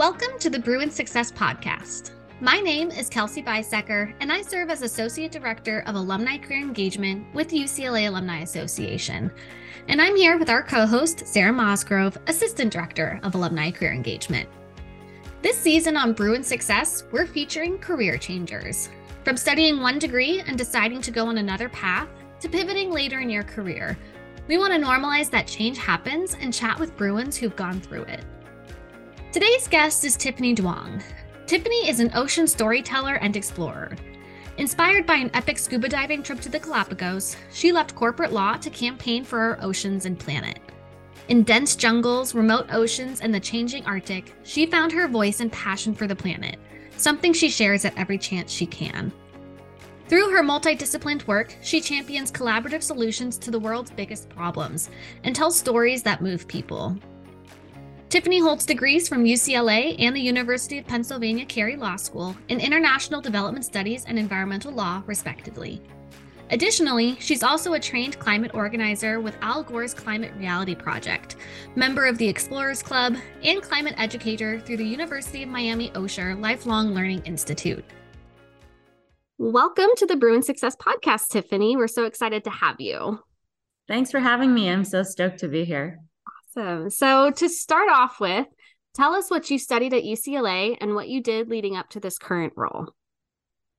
Welcome to the Bruin Success Podcast. My name is Kelsey Beisecker, and I serve as Associate Director of Alumni Career Engagement with the UCLA Alumni Association. And I'm here with our co host, Sarah Mosgrove, Assistant Director of Alumni Career Engagement. This season on Bruin Success, we're featuring career changers. From studying one degree and deciding to go on another path to pivoting later in your career, we want to normalize that change happens and chat with Bruins who've gone through it. Today's guest is Tiffany Duong. Tiffany is an ocean storyteller and explorer. Inspired by an epic scuba diving trip to the Galapagos, she left corporate law to campaign for our oceans and planet. In dense jungles, remote oceans, and the changing Arctic, she found her voice and passion for the planet, something she shares at every chance she can. Through her multidisciplined work, she champions collaborative solutions to the world's biggest problems and tells stories that move people. Tiffany holds degrees from UCLA and the University of Pennsylvania Carey Law School in International Development Studies and Environmental Law, respectively. Additionally, she's also a trained climate organizer with Al Gore's Climate Reality Project, member of the Explorers Club, and climate educator through the University of Miami Osher Lifelong Learning Institute. Welcome to the Bruin Success Podcast, Tiffany. We're so excited to have you. Thanks for having me. I'm so stoked to be here. Awesome. So, to start off with, tell us what you studied at UCLA and what you did leading up to this current role.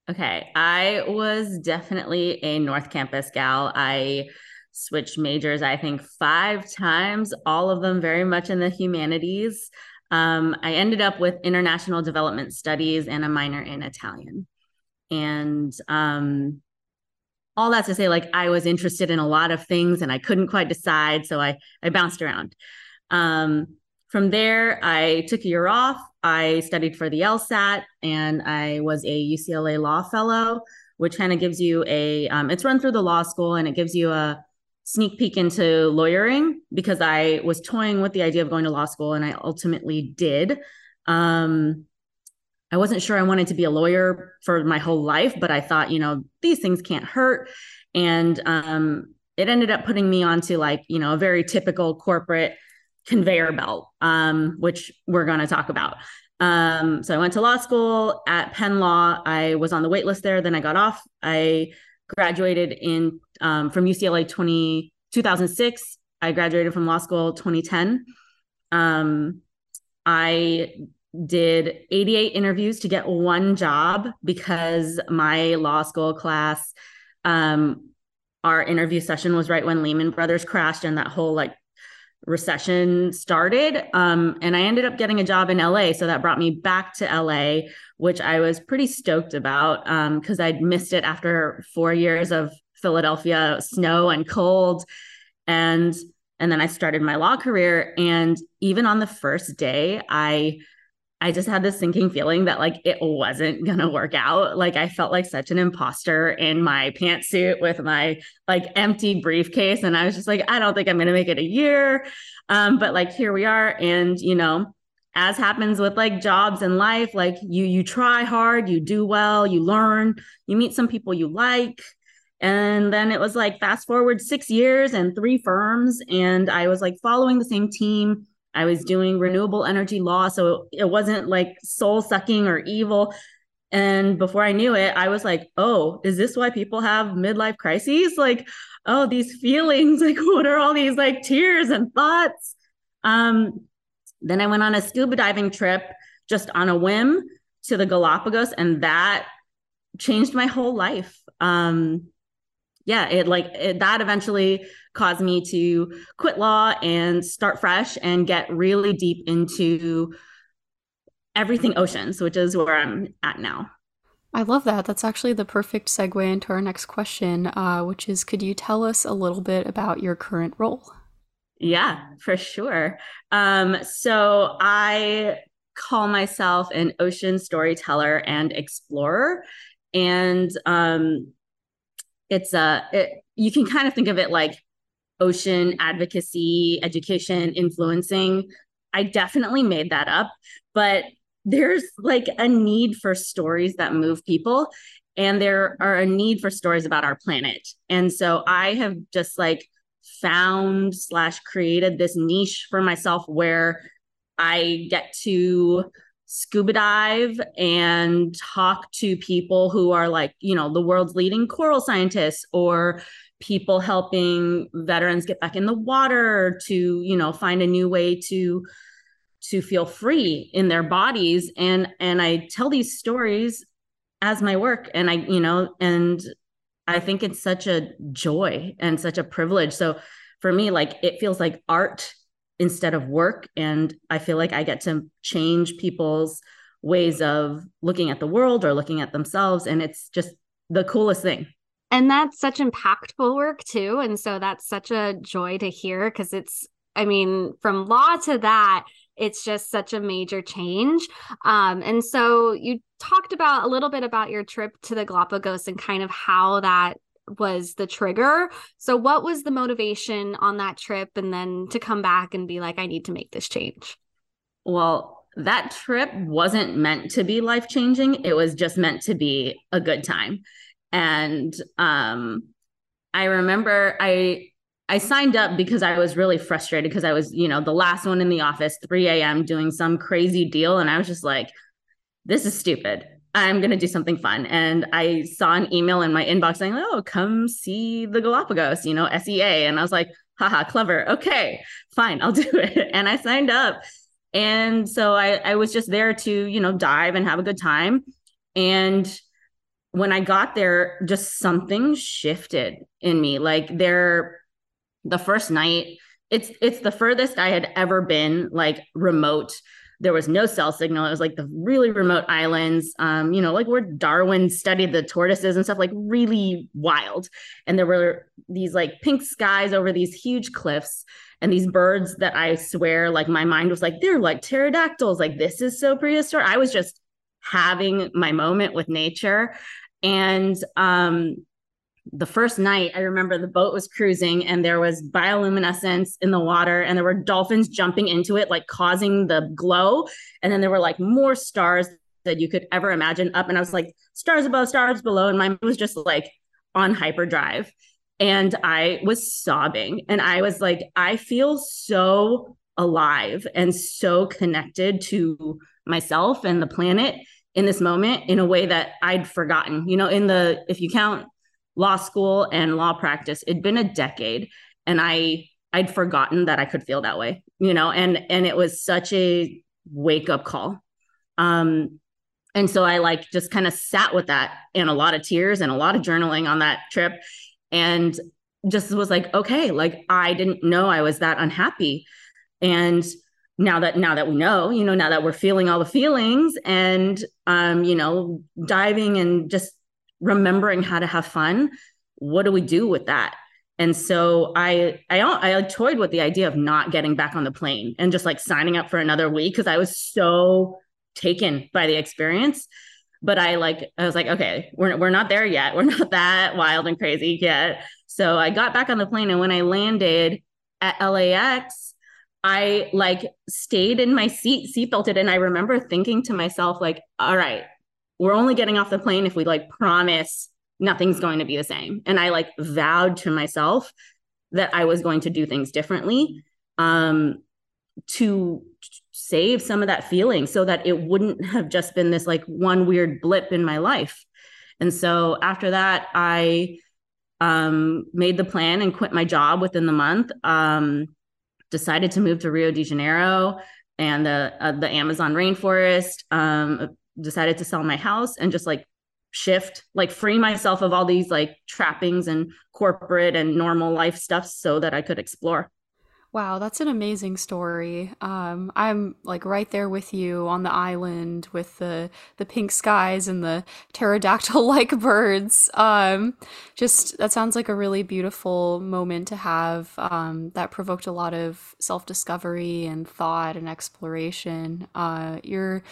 Okay. I was definitely a North Campus gal. I switched majors, I think, five times, all of them very much in the humanities. Um, I ended up with international development studies and a minor in Italian. And um, all that to say like i was interested in a lot of things and i couldn't quite decide so i i bounced around. Um, from there i took a year off. I studied for the lsat and i was a ucla law fellow which kind of gives you a um, it's run through the law school and it gives you a sneak peek into lawyering because i was toying with the idea of going to law school and i ultimately did. Um, I wasn't sure I wanted to be a lawyer for my whole life, but I thought, you know, these things can't hurt. And um, it ended up putting me onto like, you know, a very typical corporate conveyor belt, um, which we're going to talk about. Um, so I went to law school at Penn Law. I was on the wait list there. Then I got off. I graduated in um, from UCLA 20, 2006. I graduated from law school 2010. Um, I did 88 interviews to get one job because my law school class um our interview session was right when Lehman Brothers crashed and that whole like recession started. Um and I ended up getting a job in LA so that brought me back to LA which I was pretty stoked about um cuz I'd missed it after 4 years of Philadelphia snow and cold. And and then I started my law career and even on the first day I I just had this sinking feeling that like it wasn't gonna work out. Like I felt like such an imposter in my pantsuit with my like empty briefcase. And I was just like, I don't think I'm gonna make it a year. Um, but like here we are. And you know, as happens with like jobs and life, like you you try hard, you do well, you learn, you meet some people you like. And then it was like fast forward six years and three firms. And I was like following the same team I was doing renewable energy law. So it wasn't like soul sucking or evil. And before I knew it, I was like, oh, is this why people have midlife crises? Like, oh, these feelings, like, what are all these like tears and thoughts? Um, then I went on a scuba diving trip just on a whim to the Galapagos, and that changed my whole life. Um, yeah, it like it, that eventually caused me to quit law and start fresh and get really deep into everything oceans, which is where I'm at now. I love that. That's actually the perfect segue into our next question, uh, which is could you tell us a little bit about your current role? Yeah, for sure. Um, so I call myself an ocean storyteller and explorer. And um, it's a, it, you can kind of think of it like ocean advocacy, education, influencing. I definitely made that up, but there's like a need for stories that move people and there are a need for stories about our planet. And so I have just like found slash created this niche for myself where I get to scuba dive and talk to people who are like, you know, the world's leading coral scientists or people helping veterans get back in the water to, you know, find a new way to to feel free in their bodies and and I tell these stories as my work and I, you know, and I think it's such a joy and such a privilege. So for me like it feels like art instead of work. And I feel like I get to change people's ways of looking at the world or looking at themselves. And it's just the coolest thing. And that's such impactful work too. And so that's such a joy to hear because it's, I mean, from law to that, it's just such a major change. Um, and so you talked about a little bit about your trip to the Galapagos and kind of how that was the trigger. So, what was the motivation on that trip and then to come back and be like, I need to make this change? Well, that trip wasn't meant to be life changing. It was just meant to be a good time. And um, I remember I I signed up because I was really frustrated because I was, you know, the last one in the office, 3 a.m., doing some crazy deal. And I was just like, this is stupid. I'm going to do something fun. And I saw an email in my inbox saying, oh, come see the Galapagos, you know, SEA. And I was like, haha, clever. Okay, fine, I'll do it. And I signed up. And so I, I was just there to, you know, dive and have a good time. And when I got there, just something shifted in me. Like there, the first night, it's it's the furthest I had ever been, like remote there was no cell signal. It was like the really remote islands, um, you know, like where Darwin studied the tortoises and stuff, like really wild. And there were these like pink skies over these huge cliffs and these birds that I swear, like my mind was like, they're like pterodactyls. Like this is so prehistoric. I was just having my moment with nature. And um, the first night, I remember the boat was cruising and there was bioluminescence in the water and there were dolphins jumping into it, like causing the glow. And then there were like more stars that you could ever imagine up. And I was like, stars above, stars below. And my mind was just like on hyperdrive. And I was sobbing. And I was like, I feel so alive and so connected to myself and the planet in this moment in a way that I'd forgotten. You know, in the, if you count law school and law practice it'd been a decade and i i'd forgotten that i could feel that way you know and and it was such a wake up call. Um and so i like just kind of sat with that in a lot of tears and a lot of journaling on that trip and just was like okay like i didn't know i was that unhappy. And now that now that we know you know now that we're feeling all the feelings and um you know diving and just remembering how to have fun what do we do with that and so I, I I toyed with the idea of not getting back on the plane and just like signing up for another week because I was so taken by the experience. But I like I was like, okay, we're we're not there yet. We're not that wild and crazy yet. So I got back on the plane and when I landed at LAX, I like stayed in my seat, seatbelted, and I remember thinking to myself, like, all right, we're only getting off the plane if we like promise nothing's going to be the same. And I like vowed to myself that I was going to do things differently um, to save some of that feeling so that it wouldn't have just been this like one weird blip in my life. And so after that, I um, made the plan and quit my job within the month. Um, decided to move to Rio de Janeiro and the uh, the Amazon rainforest. Um, decided to sell my house and just like shift, like free myself of all these like trappings and corporate and normal life stuff so that I could explore. Wow, that's an amazing story. Um, I'm like right there with you on the island with the the pink skies and the pterodactyl like birds. Um, just that sounds like a really beautiful moment to have. Um, that provoked a lot of self discovery and thought and exploration. Uh, you're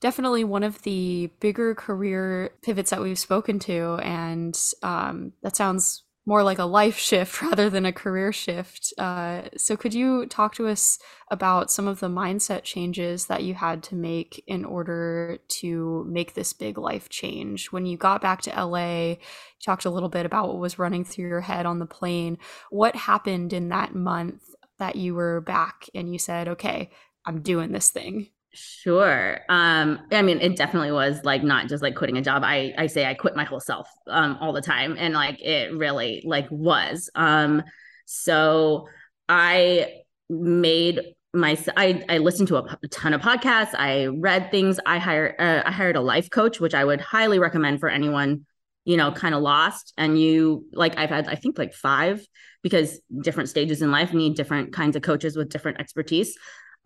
definitely one of the bigger career pivots that we've spoken to. And um, that sounds more like a life shift rather than a career shift. Uh, so, could you talk to us about some of the mindset changes that you had to make in order to make this big life change? When you got back to LA, you talked a little bit about what was running through your head on the plane. What happened in that month that you were back and you said, okay, I'm doing this thing? Sure. Um, I mean, it definitely was like not just like quitting a job. I I say I quit my whole self um all the time. And like it really like was. Um, so I made my I, I listened to a, ton of podcasts i read things i hired uh, i hired a life coach which i would highly recommend for anyone you know kind of lost and you like i've had i think like five because different stages in life need different kinds of coaches with different expertise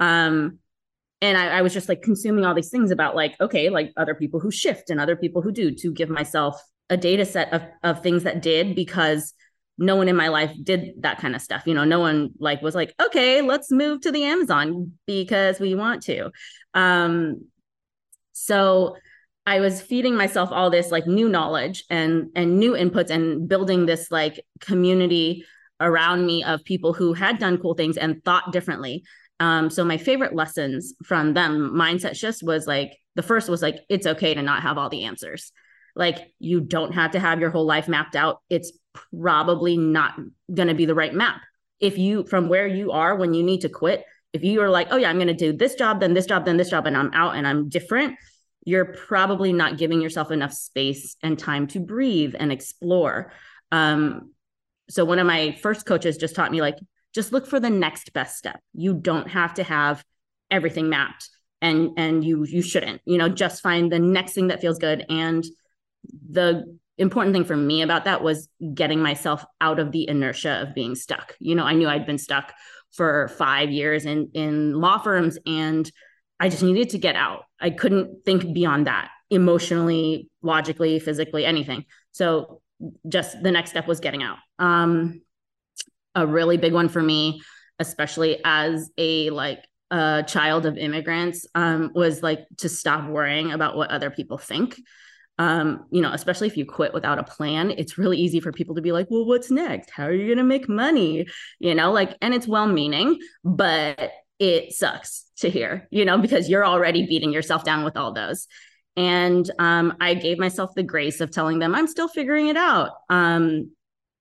um and I, I was just like consuming all these things about like okay like other people who shift and other people who do to give myself a data set of, of things that did because no one in my life did that kind of stuff. You know no one like was like okay let's move to the amazon because we want to. Um so i was feeding myself all this like new knowledge and and new inputs and building this like community around me of people who had done cool things and thought differently um so my favorite lessons from them mindset shifts was like the first was like it's okay to not have all the answers like you don't have to have your whole life mapped out it's probably not going to be the right map. If you, from where you are when you need to quit, if you are like, oh yeah, I'm going to do this job, then this job, then this job, and I'm out and I'm different, you're probably not giving yourself enough space and time to breathe and explore. Um, so one of my first coaches just taught me like, just look for the next best step. You don't have to have everything mapped and and you you shouldn't you know just find the next thing that feels good and the important thing for me about that was getting myself out of the inertia of being stuck. You know, I knew I'd been stuck for 5 years in in law firms and I just needed to get out. I couldn't think beyond that emotionally, logically, physically, anything. So just the next step was getting out. Um a really big one for me, especially as a like a child of immigrants, um, was like to stop worrying about what other people think um, you know, especially if you quit without a plan, it's really easy for people to be like, well, what's next? How are you going to make money? You know, like, and it's well meaning, but it sucks to hear, you know, because you're already beating yourself down with all those. And um, I gave myself the grace of telling them I'm still figuring it out. Um,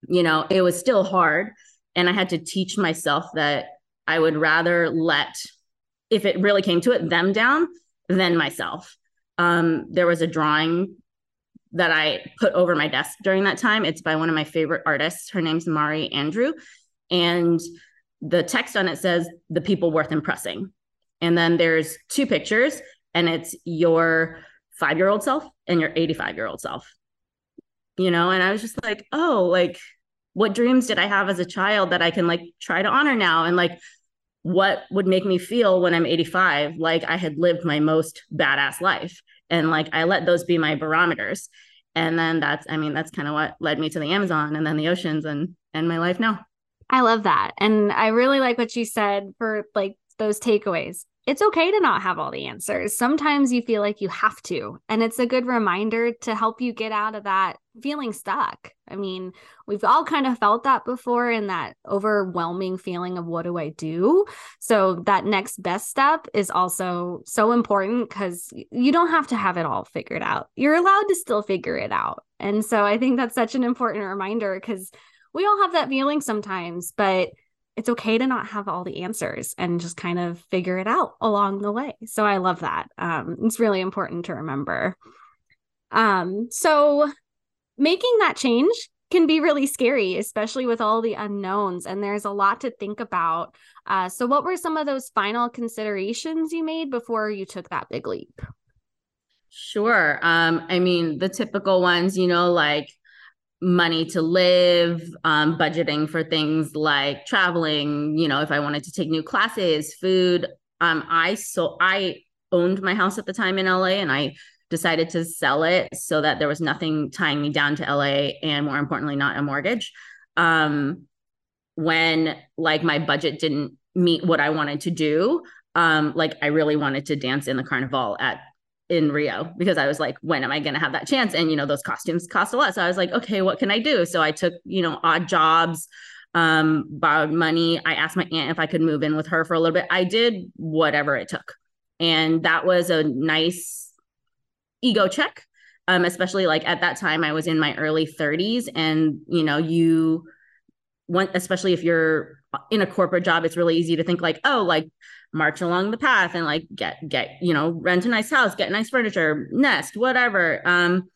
you know, it was still hard. And I had to teach myself that I would rather let, if it really came to it, them down than myself. Um, there was a drawing that I put over my desk during that time. It's by one of my favorite artists. Her name's Mari Andrew. And the text on it says, The people worth impressing. And then there's two pictures, and it's your five year old self and your 85 year old self. You know, and I was just like, oh, like, what dreams did I have as a child that I can like try to honor now? And like, what would make me feel when I'm 85 like I had lived my most badass life? and like i let those be my barometers and then that's i mean that's kind of what led me to the amazon and then the oceans and and my life now i love that and i really like what you said for like those takeaways it's okay to not have all the answers. Sometimes you feel like you have to, and it's a good reminder to help you get out of that feeling stuck. I mean, we've all kind of felt that before in that overwhelming feeling of what do I do? So, that next best step is also so important because you don't have to have it all figured out. You're allowed to still figure it out. And so, I think that's such an important reminder because we all have that feeling sometimes, but it's okay to not have all the answers and just kind of figure it out along the way. So I love that. Um, it's really important to remember. Um, so making that change can be really scary, especially with all the unknowns, and there's a lot to think about. Uh, so, what were some of those final considerations you made before you took that big leap? Sure. Um, I mean, the typical ones, you know, like money to live, um, budgeting for things like traveling, you know, if I wanted to take new classes, food. Um, I so I owned my house at the time in LA and I decided to sell it so that there was nothing tying me down to LA and more importantly, not a mortgage. Um, when like my budget didn't meet what I wanted to do, um, like I really wanted to dance in the carnival at in Rio because I was like, when am I going to have that chance? And, you know, those costumes cost a lot. So I was like, okay, what can I do? So I took, you know, odd jobs, um, borrowed money. I asked my aunt if I could move in with her for a little bit. I did whatever it took. And that was a nice ego check. Um, especially like at that time, I was in my early 30s, and you know, you want, especially if you're in a corporate job, it's really easy to think like, oh, like march along the path and like get get you know rent a nice house get nice furniture nest whatever um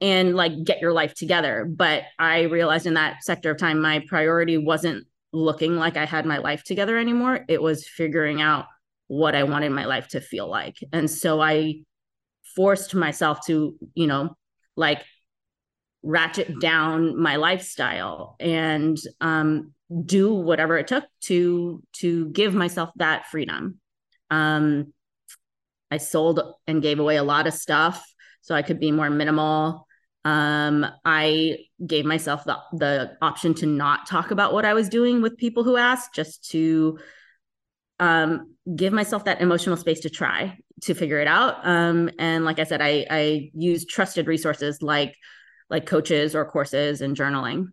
and like get your life together but i realized in that sector of time my priority wasn't looking like i had my life together anymore it was figuring out what i wanted my life to feel like and so i forced myself to you know like ratchet down my lifestyle and um do whatever it took to to give myself that freedom. Um i sold and gave away a lot of stuff so i could be more minimal. Um i gave myself the, the option to not talk about what i was doing with people who asked just to um give myself that emotional space to try to figure it out um and like i said i i use trusted resources like like coaches or courses and journaling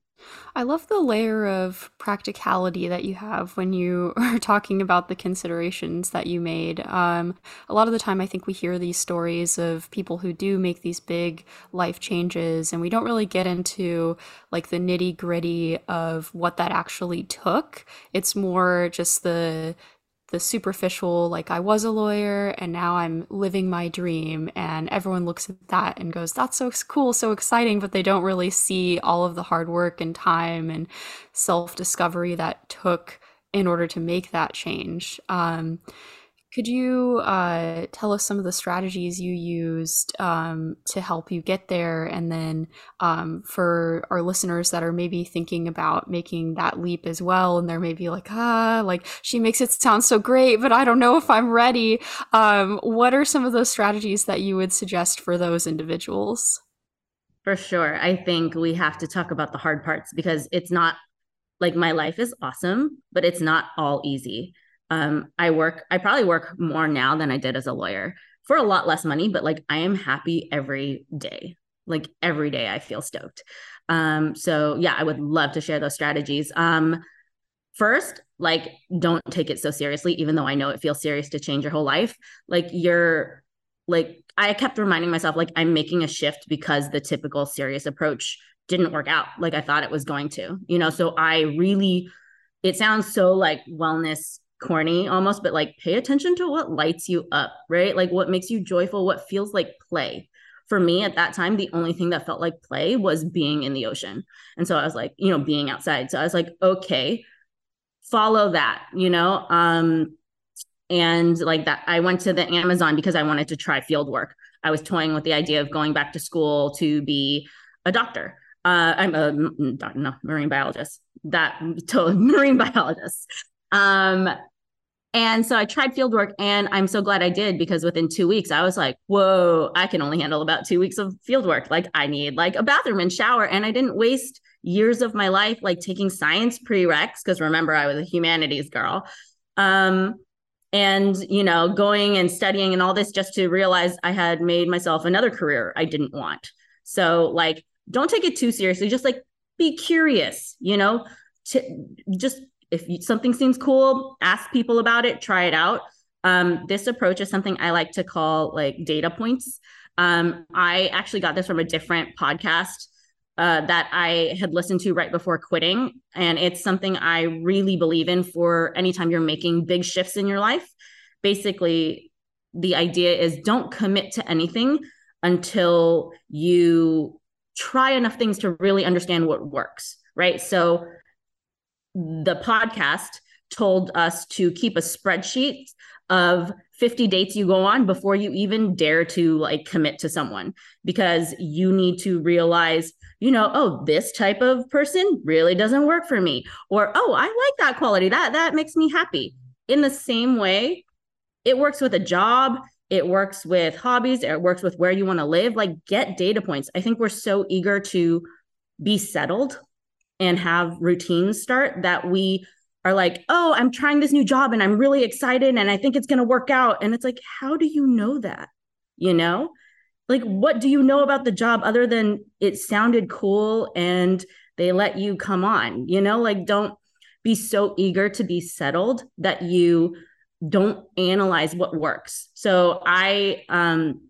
I love the layer of practicality that you have when you are talking about the considerations that you made. Um, a lot of the time, I think we hear these stories of people who do make these big life changes, and we don't really get into like the nitty gritty of what that actually took. It's more just the the superficial, like I was a lawyer and now I'm living my dream. And everyone looks at that and goes, that's so cool, so exciting. But they don't really see all of the hard work and time and self discovery that took in order to make that change. Um, could you uh, tell us some of the strategies you used um, to help you get there? And then um, for our listeners that are maybe thinking about making that leap as well, and they're maybe like, ah, like she makes it sound so great, but I don't know if I'm ready. Um, what are some of those strategies that you would suggest for those individuals? For sure. I think we have to talk about the hard parts because it's not like my life is awesome, but it's not all easy um, I work, I probably work more now than I did as a lawyer for a lot less money, but like I am happy every day. Like every day I feel stoked. Um, so yeah, I would love to share those strategies. Um, first, like don't take it so seriously, even though I know it feels serious to change your whole life. Like you're like I kept reminding myself, like I'm making a shift because the typical serious approach didn't work out like I thought it was going to, you know. So I really it sounds so like wellness corny almost, but like pay attention to what lights you up, right? Like what makes you joyful, what feels like play. For me at that time, the only thing that felt like play was being in the ocean. And so I was like, you know, being outside. So I was like, okay, follow that, you know? Um, and like that, I went to the Amazon because I wanted to try field work. I was toying with the idea of going back to school to be a doctor. Uh, I'm a no marine biologist. That marine biologist. Um, and so I tried field work and I'm so glad I did because within two weeks I was like, whoa, I can only handle about two weeks of field work. Like I need like a bathroom and shower. And I didn't waste years of my life like taking science prereqs because remember I was a humanities girl. Um, and you know, going and studying and all this just to realize I had made myself another career I didn't want. So like don't take it too seriously. Just like be curious, you know, to just if you, something seems cool, ask people about it, try it out. Um, this approach is something I like to call like data points. Um, I actually got this from a different podcast uh, that I had listened to right before quitting. And it's something I really believe in for anytime you're making big shifts in your life. Basically, the idea is don't commit to anything until you try enough things to really understand what works. Right. So the podcast told us to keep a spreadsheet of 50 dates you go on before you even dare to like commit to someone. Because you need to realize you know oh this type of person really doesn't work for me. Or oh i like that quality. That that makes me happy. In the same way it works with a job. It works with hobbies. It works with where you want to live. Like get data points. I think we're so eager to be settled and have routines start that we are like, oh, I'm trying this new job and I'm really excited and I think it's going to work out. And it's like, how do you know that? You know, like, what do you know about the job other than it sounded cool and they let you come on? You know, like, don't be so eager to be settled that you don't analyze what works. So I, um,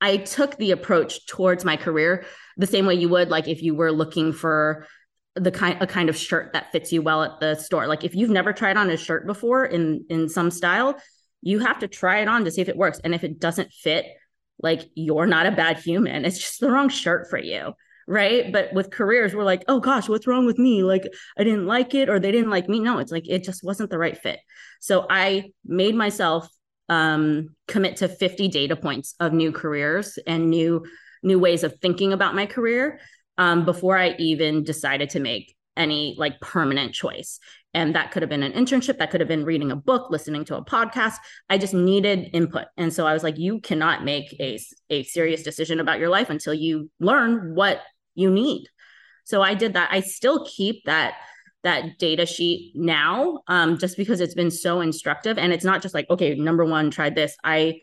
I took the approach towards my career the same way you would like if you were looking for the kind a kind of shirt that fits you well at the store. Like if you've never tried on a shirt before in in some style, you have to try it on to see if it works. And if it doesn't fit, like you're not a bad human. It's just the wrong shirt for you. Right. But with careers, we're like, oh gosh, what's wrong with me? Like I didn't like it or they didn't like me. No, it's like it just wasn't the right fit. So I made myself um, commit to 50 data points of new careers and new new ways of thinking about my career um, before I even decided to make any like permanent choice. And that could have been an internship, that could have been reading a book, listening to a podcast. I just needed input. And so I was like, you cannot make a, a serious decision about your life until you learn what you need. So I did that. I still keep that that data sheet now um, just because it's been so instructive and it's not just like okay number one tried this i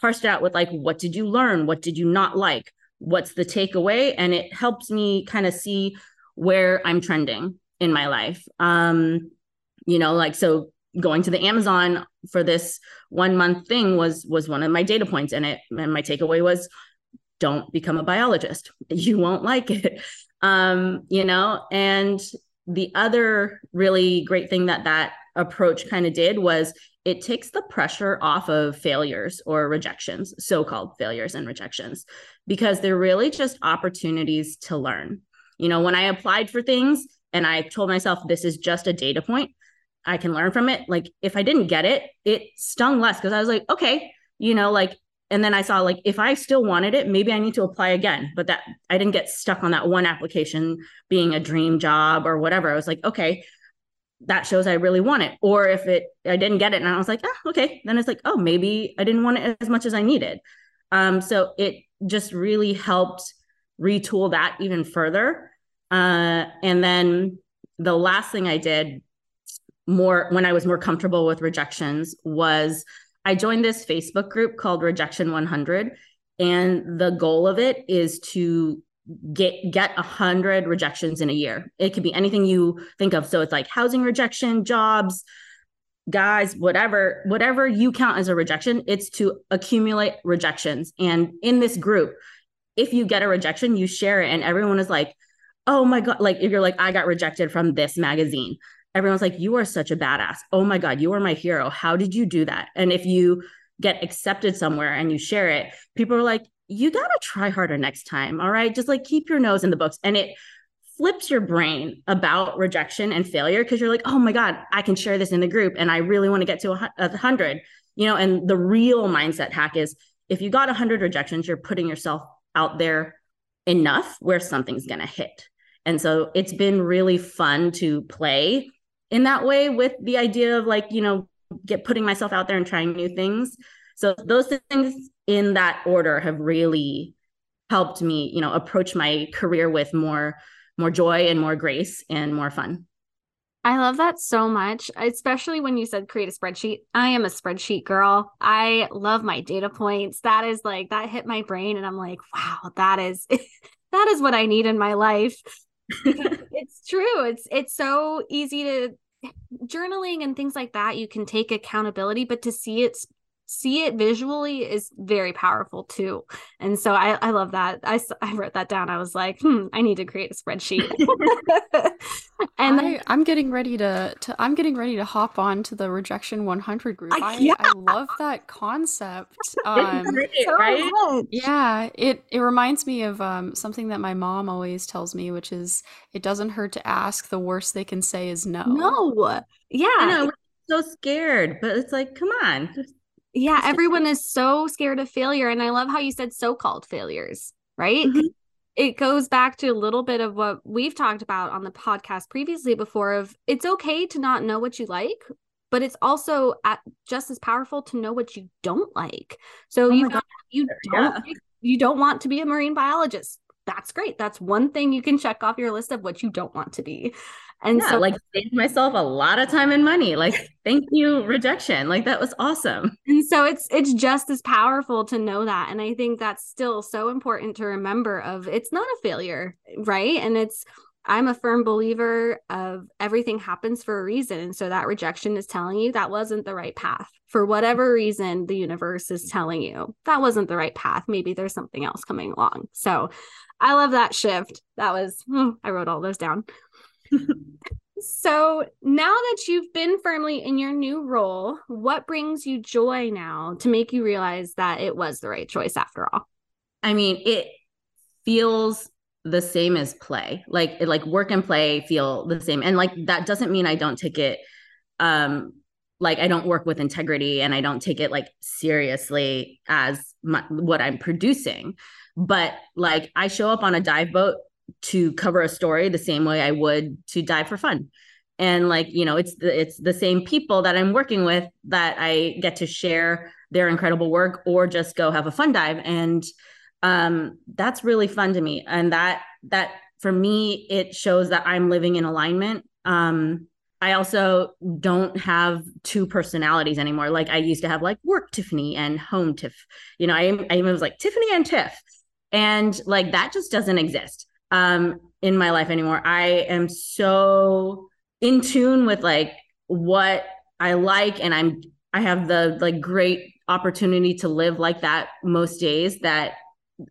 parsed it out with like what did you learn what did you not like what's the takeaway and it helps me kind of see where i'm trending in my life. Um you know like so going to the amazon for this one month thing was was one of my data points and it and my takeaway was don't become a biologist. You won't like it. Um you know and the other really great thing that that approach kind of did was it takes the pressure off of failures or rejections, so called failures and rejections, because they're really just opportunities to learn. You know, when I applied for things and I told myself this is just a data point, I can learn from it. Like if I didn't get it, it stung less because I was like, okay, you know, like, and then I saw like if I still wanted it, maybe I need to apply again. But that I didn't get stuck on that one application being a dream job or whatever. I was like, okay, that shows I really want it. Or if it I didn't get it and I was like, oh, okay, then it's like, oh, maybe I didn't want it as much as I needed. Um, so it just really helped retool that even further. Uh, and then the last thing I did more when I was more comfortable with rejections was I joined this Facebook group called Rejection 100. And the goal of it is to get get a hundred rejections in a year. It could be anything you think of. So it's like housing rejection, jobs, guys, whatever, whatever you count as a rejection, it's to accumulate rejections. And in this group, if you get a rejection, you share it, and everyone is like, "Oh my god!" Like if you're like, "I got rejected from this magazine," everyone's like, "You are such a badass! Oh my god, you are my hero! How did you do that?" And if you get accepted somewhere and you share it, people are like, you got to try harder next time. All right. Just like keep your nose in the books. And it flips your brain about rejection and failure because you're like, oh my God, I can share this in the group and I really want to get to a, a hundred. You know, and the real mindset hack is if you got a hundred rejections, you're putting yourself out there enough where something's going to hit. And so it's been really fun to play in that way with the idea of like, you know, get putting myself out there and trying new things. So those things in that order have really helped me, you know, approach my career with more more joy and more grace and more fun. I love that so much, especially when you said create a spreadsheet. I am a spreadsheet girl. I love my data points. That is like that hit my brain and I'm like, wow, that is that is what I need in my life. it's true. It's it's so easy to journaling and things like that you can take accountability but to see it see it visually is very powerful too. And so I, I love that. I, I wrote that down. I was like, hmm, I need to create a spreadsheet. and I, am getting ready to, to, I'm getting ready to hop on to the rejection 100 group. I, yeah. I love that concept. Um, right? Yeah. It, it reminds me of um, something that my mom always tells me, which is it doesn't hurt to ask. The worst they can say is no. No. Yeah. I know. so scared, but it's like, come on, just yeah, everyone is so scared of failure. And I love how you said so called failures, right? Mm-hmm. It goes back to a little bit of what we've talked about on the podcast previously before of it's okay to not know what you like, but it's also at, just as powerful to know what you don't like. So oh you you don't yeah. you don't want to be a marine biologist. That's great. That's one thing you can check off your list of what you don't want to be. And yeah, so like saved myself a lot of time and money. Like thank you rejection. Like that was awesome. And so it's it's just as powerful to know that and I think that's still so important to remember of it's not a failure, right? And it's I'm a firm believer of everything happens for a reason. And so that rejection is telling you that wasn't the right path. For whatever reason, the universe is telling you that wasn't the right path. Maybe there's something else coming along. So I love that shift. That was, hmm, I wrote all those down. so now that you've been firmly in your new role, what brings you joy now to make you realize that it was the right choice after all? I mean, it feels the same as play. Like like work and play feel the same. And like that doesn't mean I don't take it um like I don't work with integrity and I don't take it like seriously as my, what I'm producing. But like I show up on a dive boat to cover a story the same way I would to dive for fun. And like, you know, it's the it's the same people that I'm working with that I get to share their incredible work or just go have a fun dive and um that's really fun to me and that that for me it shows that I'm living in alignment. Um I also don't have two personalities anymore. Like I used to have like work Tiffany and home Tiff. You know, I, I was like Tiffany and Tiff. And like that just doesn't exist um, in my life anymore. I am so in tune with like what I like, and I'm I have the like great opportunity to live like that most days that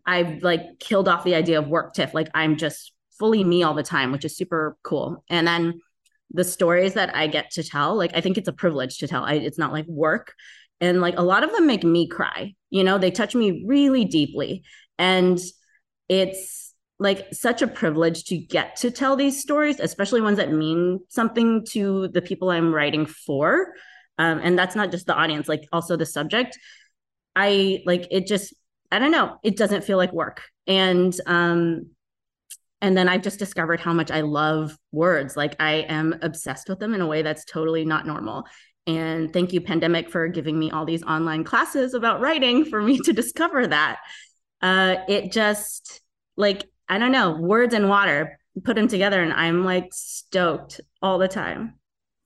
I've like killed off the idea of work tiff. Like I'm just fully me all the time, which is super cool. And then the stories that I get to tell, like I think it's a privilege to tell. I, it's not like work. And like a lot of them make me cry. You know, they touch me really deeply. And it's like such a privilege to get to tell these stories, especially ones that mean something to the people I'm writing for. Um, and that's not just the audience, like also the subject. I like it just, I don't know, it doesn't feel like work. And um, and then I've just discovered how much I love words. Like I am obsessed with them in a way that's totally not normal. And thank you, pandemic, for giving me all these online classes about writing for me to discover that. Uh, it just like I don't know, words and water, put them together, and I'm like stoked all the time.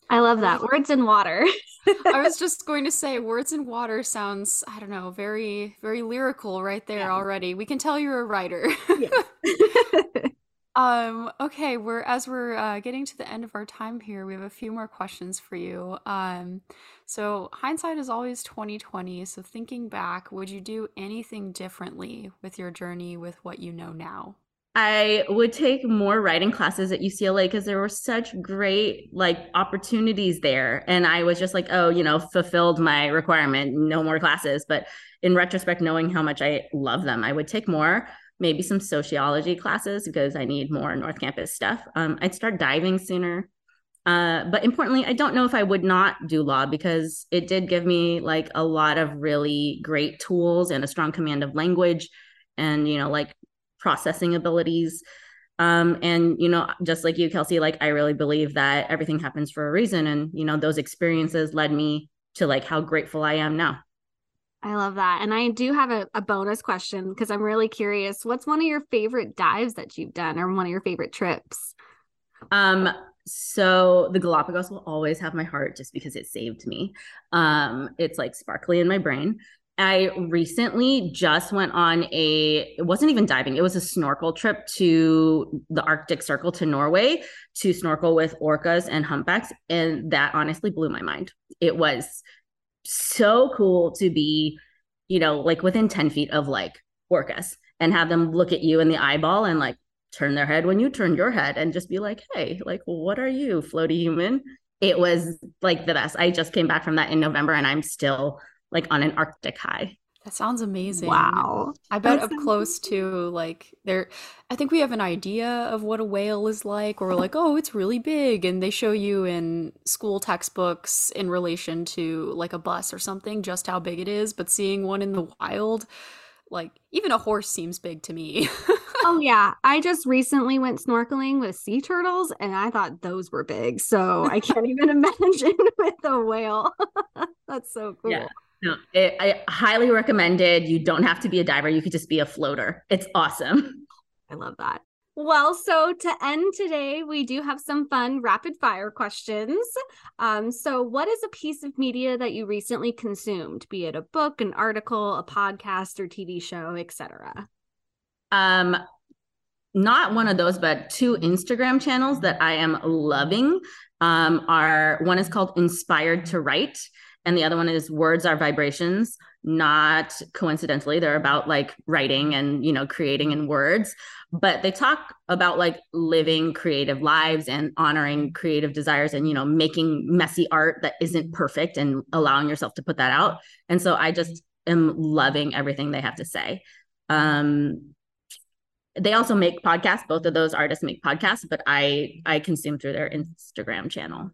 I love that. Words and water. I was just going to say words and water sounds, I don't know, very, very lyrical right there yeah. already. We can tell you're a writer. Yeah. Um, okay, we're as we're uh, getting to the end of our time here, we have a few more questions for you. Um, so hindsight is always 2020. So thinking back, would you do anything differently with your journey with what you know now? I would take more writing classes at UCLA because there were such great like opportunities there. And I was just like, oh, you know, fulfilled my requirement, no more classes. But in retrospect, knowing how much I love them, I would take more maybe some sociology classes because I need more North Campus stuff. Um, I'd start diving sooner. Uh, but importantly, I don't know if I would not do law because it did give me like a lot of really great tools and a strong command of language and, you know, like processing abilities. Um, and, you know, just like you, Kelsey, like I really believe that everything happens for a reason. And, you know, those experiences led me to like how grateful I am now. I love that. And I do have a, a bonus question because I'm really curious. What's one of your favorite dives that you've done or one of your favorite trips? Um, so the Galapagos will always have my heart just because it saved me. Um, it's like sparkly in my brain. I recently just went on a it wasn't even diving, it was a snorkel trip to the Arctic Circle to Norway to snorkel with orcas and humpbacks and that honestly blew my mind. It was so cool to be, you know, like within 10 feet of like orcas and have them look at you in the eyeball and like turn their head when you turn your head and just be like, hey, like, what are you, floaty human? It was like the best. I just came back from that in November and I'm still like on an Arctic high. That sounds amazing. Wow. I bet up close to like there I think we have an idea of what a whale is like or we're like, "Oh, it's really big." And they show you in school textbooks in relation to like a bus or something just how big it is, but seeing one in the wild, like even a horse seems big to me. oh yeah, I just recently went snorkeling with sea turtles and I thought those were big. So I can't even imagine with a whale. That's so cool. Yeah. No, it, I highly recommended. You don't have to be a diver. You could just be a floater. It's awesome. I love that. Well, so to end today, we do have some fun rapid fire questions. Um, so, what is a piece of media that you recently consumed, be it a book, an article, a podcast, or TV show, etc.? Um, not one of those, but two Instagram channels that I am loving. Um, are one is called Inspired to Write, and the other one is Words Are Vibrations. Not coincidentally, they're about like writing and, you know, creating in words, but they talk about like living creative lives and honoring creative desires and, you know, making messy art that isn't perfect and allowing yourself to put that out. And so I just am loving everything they have to say. Um, they also make podcasts both of those artists make podcasts but i i consume through their instagram channel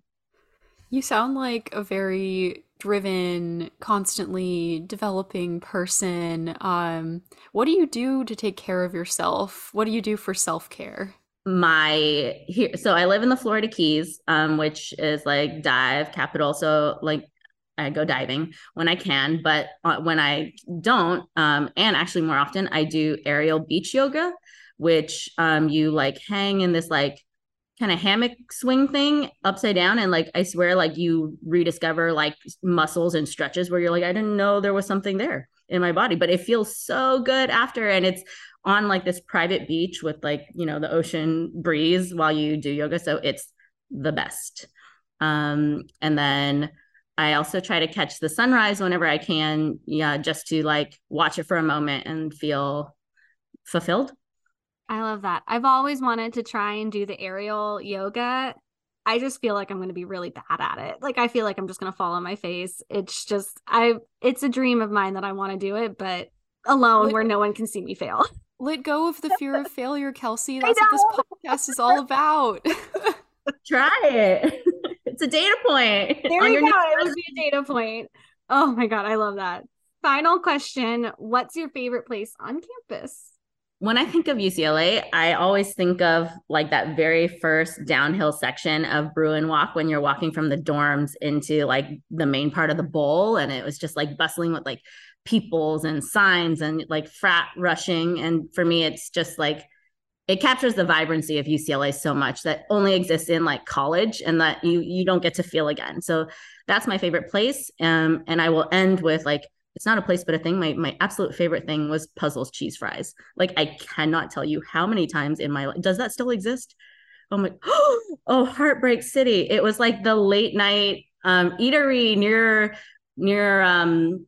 you sound like a very driven constantly developing person um what do you do to take care of yourself? What do you do for self-care? My here so i live in the florida keys um which is like dive capital. So like I go diving when I can, but uh, when I don't, um, and actually more often, I do aerial beach yoga, which um, you like hang in this like kind of hammock swing thing upside down and like i swear like you rediscover like muscles and stretches where you're like i didn't know there was something there in my body. But it feels so good after and it's on like this private beach with like you know the ocean breeze while you do yoga so it's the best. Um and then i also try to catch the sunrise whenever i can yeah just to like watch it for a moment and feel fulfilled I love that. I've always wanted to try and do the aerial yoga. I just feel like I'm going to be really bad at it. Like I feel like I'm just going to fall on my face. It's just I it's a dream of mine that I want to do it, but alone let, where no one can see me fail. Let go of the fear of failure, Kelsey. That's what this podcast is all about. try it. It's a data point. There you go. It would be a data point. Oh my god, I love that. Final question, what's your favorite place on campus? When I think of UCLA, I always think of like that very first downhill section of Bruin Walk when you're walking from the dorms into like the main part of the bowl. And it was just like bustling with like peoples and signs and like frat rushing. And for me, it's just like it captures the vibrancy of UCLA so much that only exists in like college and that you you don't get to feel again. So that's my favorite place. Um, and I will end with like it's not a place but a thing. My my absolute favorite thing was puzzles cheese fries. Like i cannot tell you how many times in my life does that still exist? Oh my oh heartbreak city. It was like the late night um eatery near near um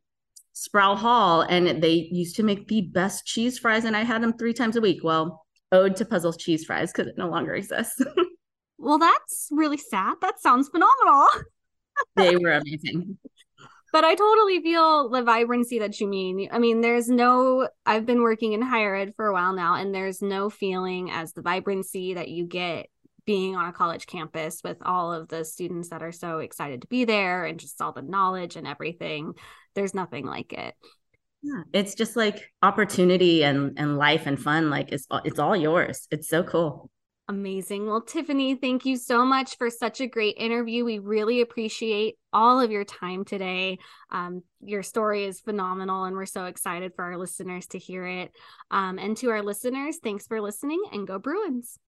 sproul hall and they used to make the best cheese fries and i had them three times a week. Well ode to puzzles cheese fries because it no longer exists. Well that's really sad. That sounds phenomenal. They were amazing but I totally feel the vibrancy that you mean. I mean, there's no, I've been working in higher ed for a while now, and there's no feeling as the vibrancy that you get being on a college campus with all of the students that are so excited to be there and just all the knowledge and everything. There's nothing like it. Yeah, it's just like opportunity and and life and fun. Like it's it's all yours. It's so cool. Amazing. Well, Tiffany, thank you so much for such a great interview. We really appreciate all of your time today. Um, your story is phenomenal, and we're so excited for our listeners to hear it. Um, and to our listeners, thanks for listening and go Bruins.